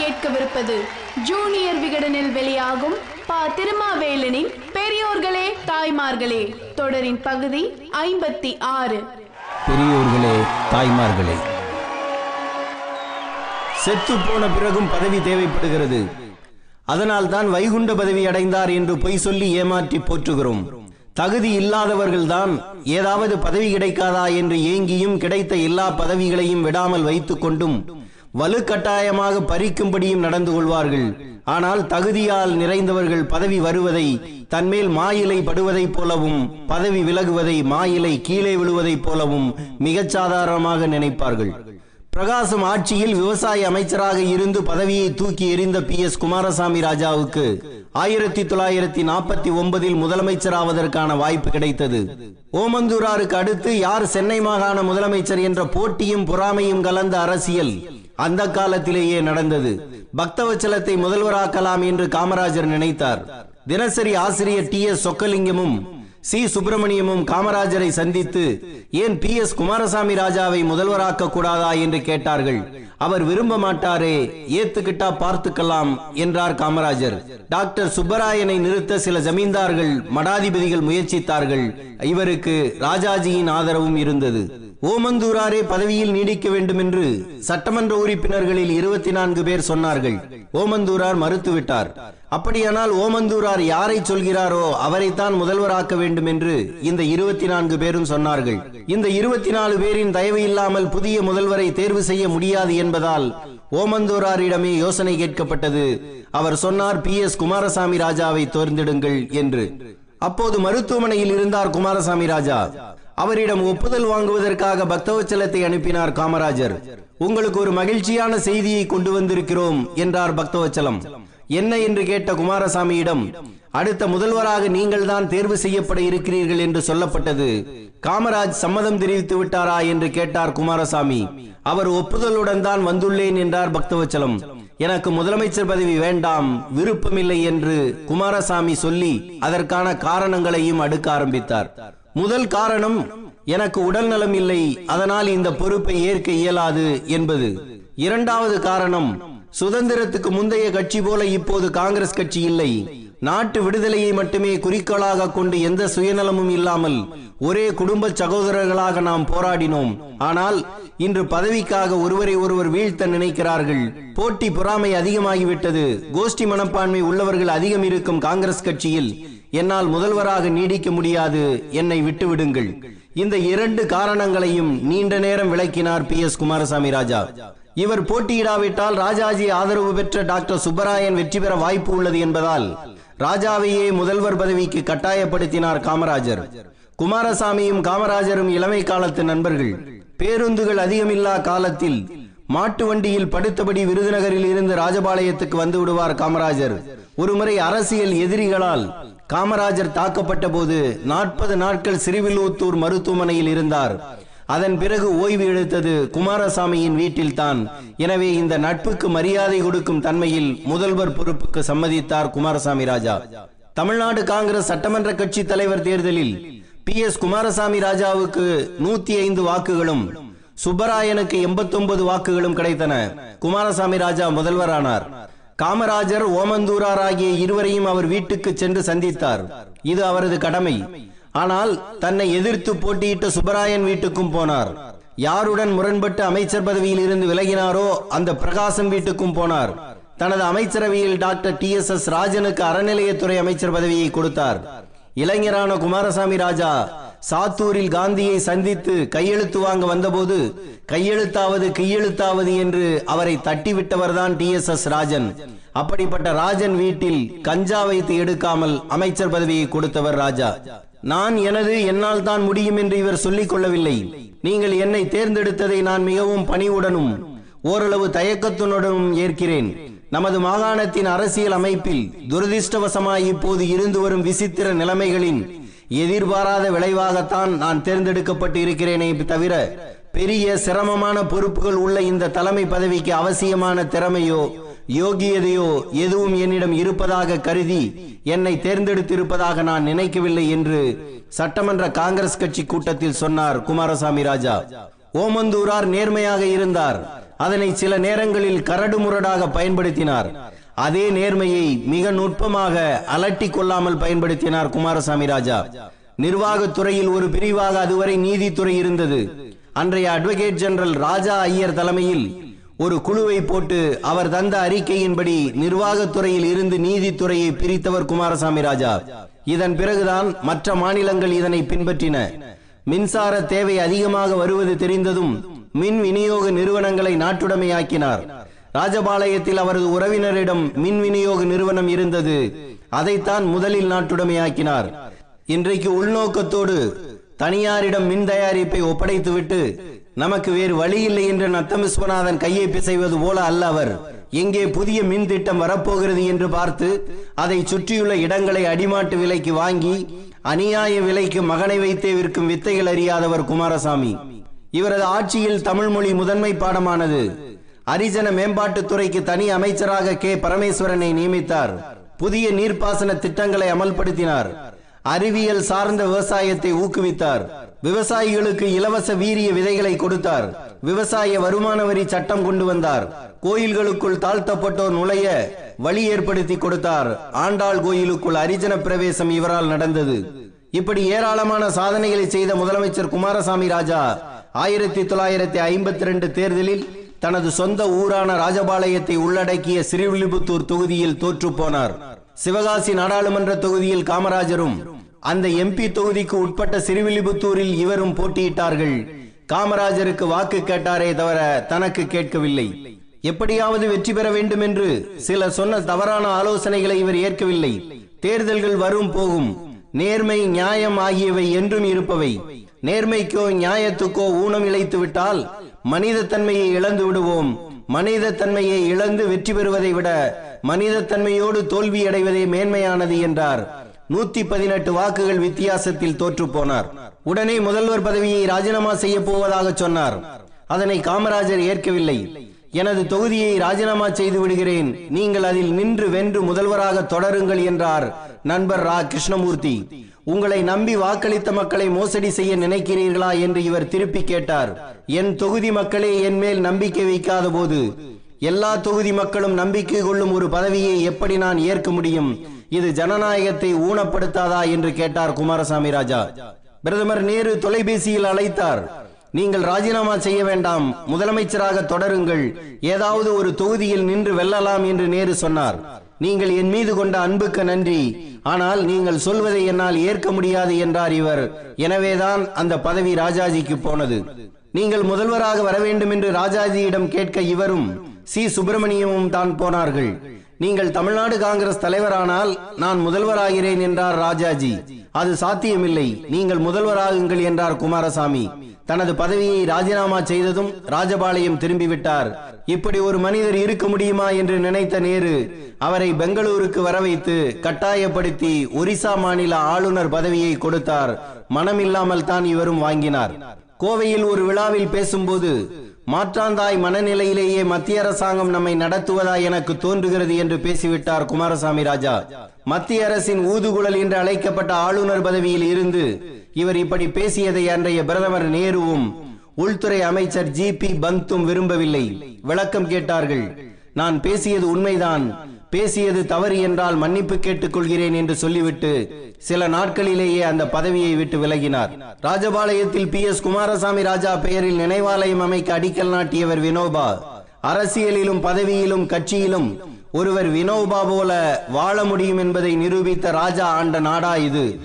கேட்கவிருப்பது ஜூனியர் விகடனில் வெளியாகும் பா. திருமாவேலனின் பெரியோர்களே தாய்மார்களே தொடரின் பகுதி ஐம்பத்தி ஆறு. பெரியோர்களே தாய்மார்களே. செத்து போன பிறகும் பதவி தேவைப்படுகிறது. அதனால் தான் வைகுண்ட பதவி அடைந்தார் என்று பொய் சொல்லி ஏமாற்றி போற்றுகிறோம். தகுதி இல்லாதவர்கள்தான் ஏதாவது பதவி கிடைக்காதா என்று ஏங்கியும் கிடைத்த எல்லா பதவிகளையும் விடாமல் வைத்துக் கொண்டும் வலுக்கட்டாயமாக பறிக்கும்படியும் நடந்து கொள்வார்கள். ஆனால் தகுதியால் நிறைந்தவர்கள் பதவி வருவதை தன்மேல் மாயிலை படுவதைப் போலவும் பதவி விலகுவதை மாயிலை கீழே விழுவதைப் போலவும் மிகச் சாதாரணமாக நினைப்பார்கள். பிரகாசம் ஆட்சியில் விவசாய அமைச்சராக இருந்து பதவியை தூக்கி எறிந்த பி. எஸ். குமாரசாமி ராஜாவுக்கு ஆயிரத்தி தொள்ளாயிரத்தி நாற்பத்தி ஒன்பதில் முதலமைச்சராவதற்கான வாய்ப்பு கிடைத்தது. ஓமந்தூராருக்கு அடுத்து யார் சென்னை மாகாண முதலமைச்சர் என்ற போட்டியும் பொறாமையும் கலந்த அரசியல் அந்த காலத்திலேயே நடந்தது. பக்தவச்சலத்தை முதல்வராக்கலாம் என்று காமராஜர் நினைத்தார். தினசரி ஆசிரியர் டி எஸ் சொக்கலிங்கமும் சி சுப்பிரமணியமும் காமராஜரை சந்தித்து ஏன் பி எஸ் குமாரசாமி ராஜாவை முதல்வராக்க கூடாதா என்று கேட்டார்கள். அவர் விரும்ப மாட்டாரே ஏத்துக்கிட்டா பார்த்துக்கலாம் என்றார் காமராஜர். டாக்டர் சுப்பராயனை நிறுத்த சில ஜமீன்தார்கள் மடாதிபதிகள் முயற்சித்தார்கள். இவருக்கு ராஜாஜியின் ஆதரவும் இருந்தது. ஓமந்தூராரே பதவியில் நீடிக்க வேண்டும் என்று சட்டமன்ற உறுப்பினர்களில் இருபத்தி நான்கு பேர் சொன்னார்கள். ஓமந்தூரார் மறுத்துவிட்டார். அப்படியானால் ஓமந்தூரார் யாரை சொல்கிறாரோ அவரைத்தான் முதல்வராக்க வேண்டும் என்று இந்த இருபத்தி நான்கு பேரும் சொன்னார்கள். இந்த இருபத்தி நாலு பேரின் தயவு இல்லாமல் புதிய முதல்வரை தேர்வு செய்ய முடியாது என்பதால் ஓமந்தூராரிடமே யோசனை கேட்கப்பட்டது. அவர் சொன்னார் பி. எஸ். குமாரசாமி ராஜாவை தேர்ந்தெடுங்கள் என்று. அப்போது மருத்துவமனையில் இருந்தார் குமாரசாமி ராஜா. அவரிடம் ஒப்புதல் வாங்குவதற்காக பக்தவச்சலத்தை அனுப்பினார் காமராஜர். உங்களுக்கு ஒரு மகிழ்ச்சியான செய்தியை கொண்டு வந்திருக்கிறோம் என்றார் பக்தவச்சலம். என்ன? என்று கேட்ட குமாரசாமியிடம் அடுத்த முதல்வராக நீங்கள் தான் தேர்வு செய்யப்பட இருக்கிறீர்கள் என்று சொல்லப்பட்டது. காமராஜ் சம்மதம் தெரிவித்து விட்டாரா? என்று கேட்டார் குமாரசாமி. அவர் ஒப்புதலுடன் தான் வந்துள்ளேன் என்றார் பக்தவச்சலம். எனக்கு முதலமைச்சர் பதவி வேண்டாம் விருப்பமில்லை என்று குமாரசாமி சொல்லி அதற்கான காரணங்களையும் அடுக்க ஆரம்பித்தார். முதல் காரணம் எனக்கு உடல் நலம் இல்லை அதனால் இந்த பொறுப்பை ஏற்க இயலாது என்பது. இரண்டாவது காரணம் சுதந்திரத்துக்கு முந்தைய கட்சி போல இப்போது காங்கிரஸ் கட்சி இல்லை. நாட்டு விடுதலையை மட்டுமே குறிக்கோளாக கொண்டு எந்த சுயநலமும் இல்லாமல் ஒரே குடும்ப சகோதரர்களாக நாம் போராடினோம். ஆனால் இன்று பதவிக்காக ஒருவரை ஒருவர் வீழ்த்த நினைக்கிறார்கள். போட்டி பொறாமை அதிகமாகிவிட்டது. கோஷ்டி மனப்பான்மை உள்ளவர்கள் அதிகம் இருக்கும் காங்கிரஸ் கட்சியில் என்னால் முதல்வராக நீடிக்க முடியாது. என்னை விட்டுவிடுங்கள். இந்த இரண்டு காரணங்களையும் நீண்ட நேரம் விளக்கினார் பி. எஸ். குமாரசாமி ராஜா. இவர் போட்டியிடாவிட்டால் ராஜாஜி ஆதரவு பெற்ற டாக்டர் சுப்பராயன் வெற்றி பெற வாய்ப்பு உள்ளது என்பதால் ராஜாவையே முதல்வர் பதவிக்கு கட்டாயப்படுத்தினார் காமராஜர். குமாரசாமியும் காமராஜரும் இளமை காலத்து நண்பர்கள். பேருந்துகள் அதிகமில்லா காலத்தில் மாட்டு வண்டியில் படுத்தபடி விருதுநகரில் இருந்து ராஜபாளையத்துக்கு வந்து விடுவார் காமராஜர். ஒருமுறை அரசியல் எதிரிகளால் காமராஜர் தாக்கப்பட்ட போது நாற்பது நாட்கள் சிறுவில்லூத்தூர் மருத்துவமனையில் இருந்தார். அதன் பிறகு ஓய்வு எடுத்தது குமாரசாமியின் வீட்டில்தான். எனவே இந்த நட்புக்கு மரியாதை கொடுக்கும் தன்மையில் முதல்வர் பொறுப்புக்கு சம்மதித்தார் குமாரசாமி ராஜா. தமிழ்நாடு காங்கிரஸ் சட்டமன்ற கட்சி தலைவர் தேர்தலில் பி எஸ் குமாரசாமி ராஜாவுக்கு நூத்தி ஐந்து வாக்குகளும் சுப்பராயனுக்கு எண்பத்தி ஒன்பது வாக்குகளும் கிடைத்தன. குமாரசாமி ராஜா முதல்வரானார். காமராஜர் ஓமந்தூரார் ஆகிய இருவரையும் அவர் வீட்டுக்கு சென்று சந்தித்தார். இது அவரது கடமை. ஆனால் தன்னை எதிர்த்து போட்டியிட்ட சுப்பராயன் வீட்டுக்கும் போனார். யாருடன் முரண்பட்டு அமைச்சர் பதவியில் இருந்து விலகினாரோ அந்த பிரகாசம் வீட்டுக்கும் போனார். தனது அமைச்சரவையில் டாக்டர் டி எஸ் எஸ் ராஜனுக்கு அறநிலையத்துறை அமைச்சர் பதவியை கொடுத்தார். இளைஞரான குமாரசாமி ராஜா சாத்தூரில் காந்தியை சந்தித்து கையெழுத்து வாங்க வந்தபோது கையெழுத்தாவது கையெழுத்தாவது என்று அவரை தட்டிவிட்டவர்தான் டி எஸ் எஸ் ராஜன். அப்படிப்பட்ட ராஜன் வீட்டில் கஞ்சா வைத்து எடுக்காமல் அமைச்சர் பதவியை கொடுத்தவர் ராஜா. நான் எனது என்னால் தான் முடியும் என்று இவர் சொல்லிக் கொள்ளவில்லை. நீங்கள் என்னை தேர்ந்தெடுத்ததை நான் மிகவும் பணிவுடனும் ஓரளவு தயக்கத்துடனும் ஏற்கிறேன். நமது மாகாணத்தின் அரசியல் அமைப்பில் துரதிருஷ்டவசமாய் இப்போது இருந்து வரும் விசித்திர நிலைமைகளின் எதிர்பாராத விளைவாகத்தான் நான் தேர்ந்தெடுக்கப்பட்டு இருக்கிறேனே தவிர பெரிய சிரமமான பொறுப்புகள் உள்ள இந்த தலைமை பதவிக்கு அவசியமான திறமையோ யோகியதையோ எதுவும் என்னிடம் இருப்பதாக கருதி என்னை தேர்ந்தெடுத்திருப்பதாக நான் நினைக்கவில்லை என்று சட்டமன்ற காங்கிரஸ் கட்சி கூட்டத்தில் சொன்னார் குமாரசாமி ராஜா. ஓமந்தூரார் நேர்மையாக இருந்தார். அதனை சில நேரங்களில் கரடுமுரடாக பயன்படுத்தினார். அதே நேர்மையை மிக நுட்பமாக அலட்டி கொள்ளாமல் பயன்படுத்தினார் குமாரசாமி ராஜா. நிர்வாகத்துறையில் ஒரு பிரிவாக அதுவரை நீதித்துறை இருந்தது. அன்றைய அட்வொகேட் ஜெனரல் ராஜா ஐயர் தலைமையில் ஒரு குழுவை போட்டு அவர் தந்த அறிக்கையின்படி நிர்வாகத்துறையில் இருந்து நீதித்துறையை பிரித்தவர் குமாரசாமி ராஜா. இதன் பிறகுதான் மற்ற மாநிலங்கள் இதனை பின்பற்றின. மின்சார தேவை அதிகமாக வருவது தெரிந்ததும் மின் விநியோக நிறுவனங்களை நாட்டுடைமையாக்கினார். ராஜபாளையத்தில் அவரது உறவினரிடம் மின் விநியோக நிறுவனம் இருந்தது. அதைத்தான் முதலில் நாட்டுடைமையாக்கினார். இன்றைக்கு உள்நோக்கத்தோடு தனியாரிடம் மின் தயாரிப்பை ஒப்படைத்துவிட்டு நமக்கு வேறு வழி இல்லை என்று நத்தம் விஸ்வநாதன் கையை பிசைவது போல அல்ல அவர். எங்கே புதிய மின் திட்டம் வரப்போகிறது என்று பார்த்து அதை சுற்றியுள்ள இடங்களை அடிமாட்டு விலைக்கு வாங்கி அநியாய விலைக்கு மகனை வைத்தே விற்கும் வித்தைகள் அறியாதவர் குமாரசாமி. இவரது ஆட்சியில் தமிழ் மொழி முதன்மை பாடமானது. அரிஜன மேம்பாட்டுத்துறைக்கு தனி அமைச்சராக கே. பரமேஸ்வரனை நியமித்தார். புதிய நீர்ப்பாசன திட்டங்களை அமல்படுத்தினார். அறிவியல் சார்ந்த விவசாயத்தை ஊக்குவித்தார். விவசாயிகளுக்கு இலவச வீரிய விதைகளை கொடுத்தார். விவசாய வருமான வரி சட்டம் கொண்டு வந்தார். கோயில்களுக்குள் தாழ்த்தப்பட்டோர் நுழைய வழி ஏற்படுத்தி கொடுத்தார். ஆண்டாள் கோயிலுக்குள் அரிஜன பிரவேசம் இவரால் நடந்தது. இப்படி ஏராளமான சாதனைகளை செய்த முதலமைச்சர் குமாரசாமி ராஜா ஆயிரத்தி தொள்ளாயிரத்தி ஐம்பத்தி ரெண்டு தேர்தலில் தனது சொந்த ஊரான ராஜபாளையத்தை உள்ளடக்கிய ஸ்ரீவில்லிபுத்தூர் தொகுதியில் தோற்று போனார். சிவகாசி நாடாளுமன்ற தொகுதியில் காமராஜரும் அந்த எம்பி தொகுதிக்கு உட்பட்ட சிறுவில்லிபுத்தூரில் இவரும் போட்டியிட்டார்கள். காமராஜருக்கு வாக்கு கேட்டாரே தவிர தனக்கு கேட்கவில்லை. எப்படியாவது வெற்றி பெற வேண்டும் என்று சில சொன்ன தவறான ஆலோசனைகளை இவர் ஏற்கவில்லை. தேர்தல்கள் வரும் போகும். நேர்மை நியாயம் ஆகியவை என்றும் இருப்பவை. நேர்மைக்கோ நியாயத்துக்கோ ஊனம் இழைத்து விட்டால் மனித தன்மையை இழந்து விடுவோம். மனித தன்மையை இழந்து வெற்றி பெறுவதை விட மனித தன்மையோடு தோல்வி அடைவதே மேன்மையானது என்றார். நூத்தி பதினெட்டு வாக்குகள் வித்தியாசத்தில் தோற்று போனார். உடனே முதல்வர் பதவியை ராஜினாமா செய்ய போவதாக சொன்னார். அதனை காமராஜர் ஏற்கவில்லை. எனது தொகுதியை ராஜினாமா செய்து விடுகிறேன். நீங்கள் அதில் நின்று வென்று முதல்வராக தொடருங்கள் என்றார் நண்பர் ரா. கிருஷ்ணமூர்த்தி. உங்களை நம்பி வாக்களித்த மக்களை மோசடி செய்ய நினைக்கிறீர்களா என்று இவர் திருப்பி கேட்டார். என் தொகுதி மக்களே என் மேல் நம்பிக்கை வைக்காத போது. எல்லா தொகுதி மக்களும் நம்பிக்கை கொள்ளும் ஒரு பதவியை எப்படி நான் ஏற்க முடியும்? இது ஜனநாயகத்தை ஊனப்படுத்தாதா என்று கேட்டார் குமாரசாமி ராஜா. பிரதமர் நேரு தொலைபேசியில் அழைத்தார். நீங்கள் ராஜினாமா செய்ய வேண்டாம். முதலமைச்சராக தொடருங்கள். ஏதாவது ஒரு தொகுதியில் நின்று வெல்லலாம் என்று நேரு சொன்னார். நீங்கள் என் மீது கொண்ட அன்புக்கு நன்றி. ஆனால் நீங்கள் சொல்வதை என்னால் ஏற்க முடியாது என்றார் இவர். எனவேதான் அந்த பதவி ராஜாஜிக்கு போனது. நீங்கள் முதல்வராக வர வேண்டும் என்று ராஜாஜியிடம் கேட்க இவரும் சி. சுப்பிரமணியமும் தான் போனார்கள். நீங்கள் தமிழ்நாடு காங்கிரஸ் தலைவரானால் நான் முதல்வராகிறேன் என்றார் ராஜாஜி. அது சாத்தியமில்லை. நீங்கள் முதல்வராகுங்கள் என்றார் குமாரசாமி. தனது பதவியை ராஜினாமா செய்ததும் ராஜபாளையம் திரும்பிவிட்டார். இப்படி ஒரு மனிதர் இருக்க முடியுமா என்று நினைத்த நேரு அவரை பெங்களூருக்கு வர வைத்து கட்டாயப்படுத்தி ஒரிசா மாநில ஆளுநர் பதவியை கொடுத்தார். மனமில்லாமல் தான் இவரும் வாங்கினார். கோவையில் ஒரு விழாவில் பேசும்போது மாற்றாந்தாய் மனநிலையிலேயே மத்திய அரசாங்கம் நம்மை நடத்துவதா எனக்கு தோன்றுகிறது என்று பேசிவிட்டார் குமாரசாமி ராஜா. மத்திய அரசின் ஊதுகுழல் என்று அழைக்கப்பட்ட ஆளுநர் பதவியில் இருந்து இவர் இப்படி பேசியதை அன்றைய பிரதமர் நேருவும் உள்துறை அமைச்சர் ஜி பி பந்தும் விரும்பவில்லை. விளக்கம் கேட்டார்கள். நான் பேசியது உண்மைதான். பேசியது தவறு என்றால் மன்னிப்பு கேட்டுக் கொள்கிறேன் என்று சொல்லிவிட்டு சில நாட்களிலேயே அந்த பதவியை விட்டு விலகினார். ராஜபாளையத்தில் பி. எஸ். குமாரசாமி ராஜா பெயரில் நினைவாலயம் அமைக்க அடிக்கல் நாட்டியவர் வினோபா. அரசியலிலும் பதவியிலும் கட்சியிலும் ஒருவர் வினோபா போல வாழ முடியும் என்பதை நிரூபித்த ராஜா ஆண்ட நாடா இது.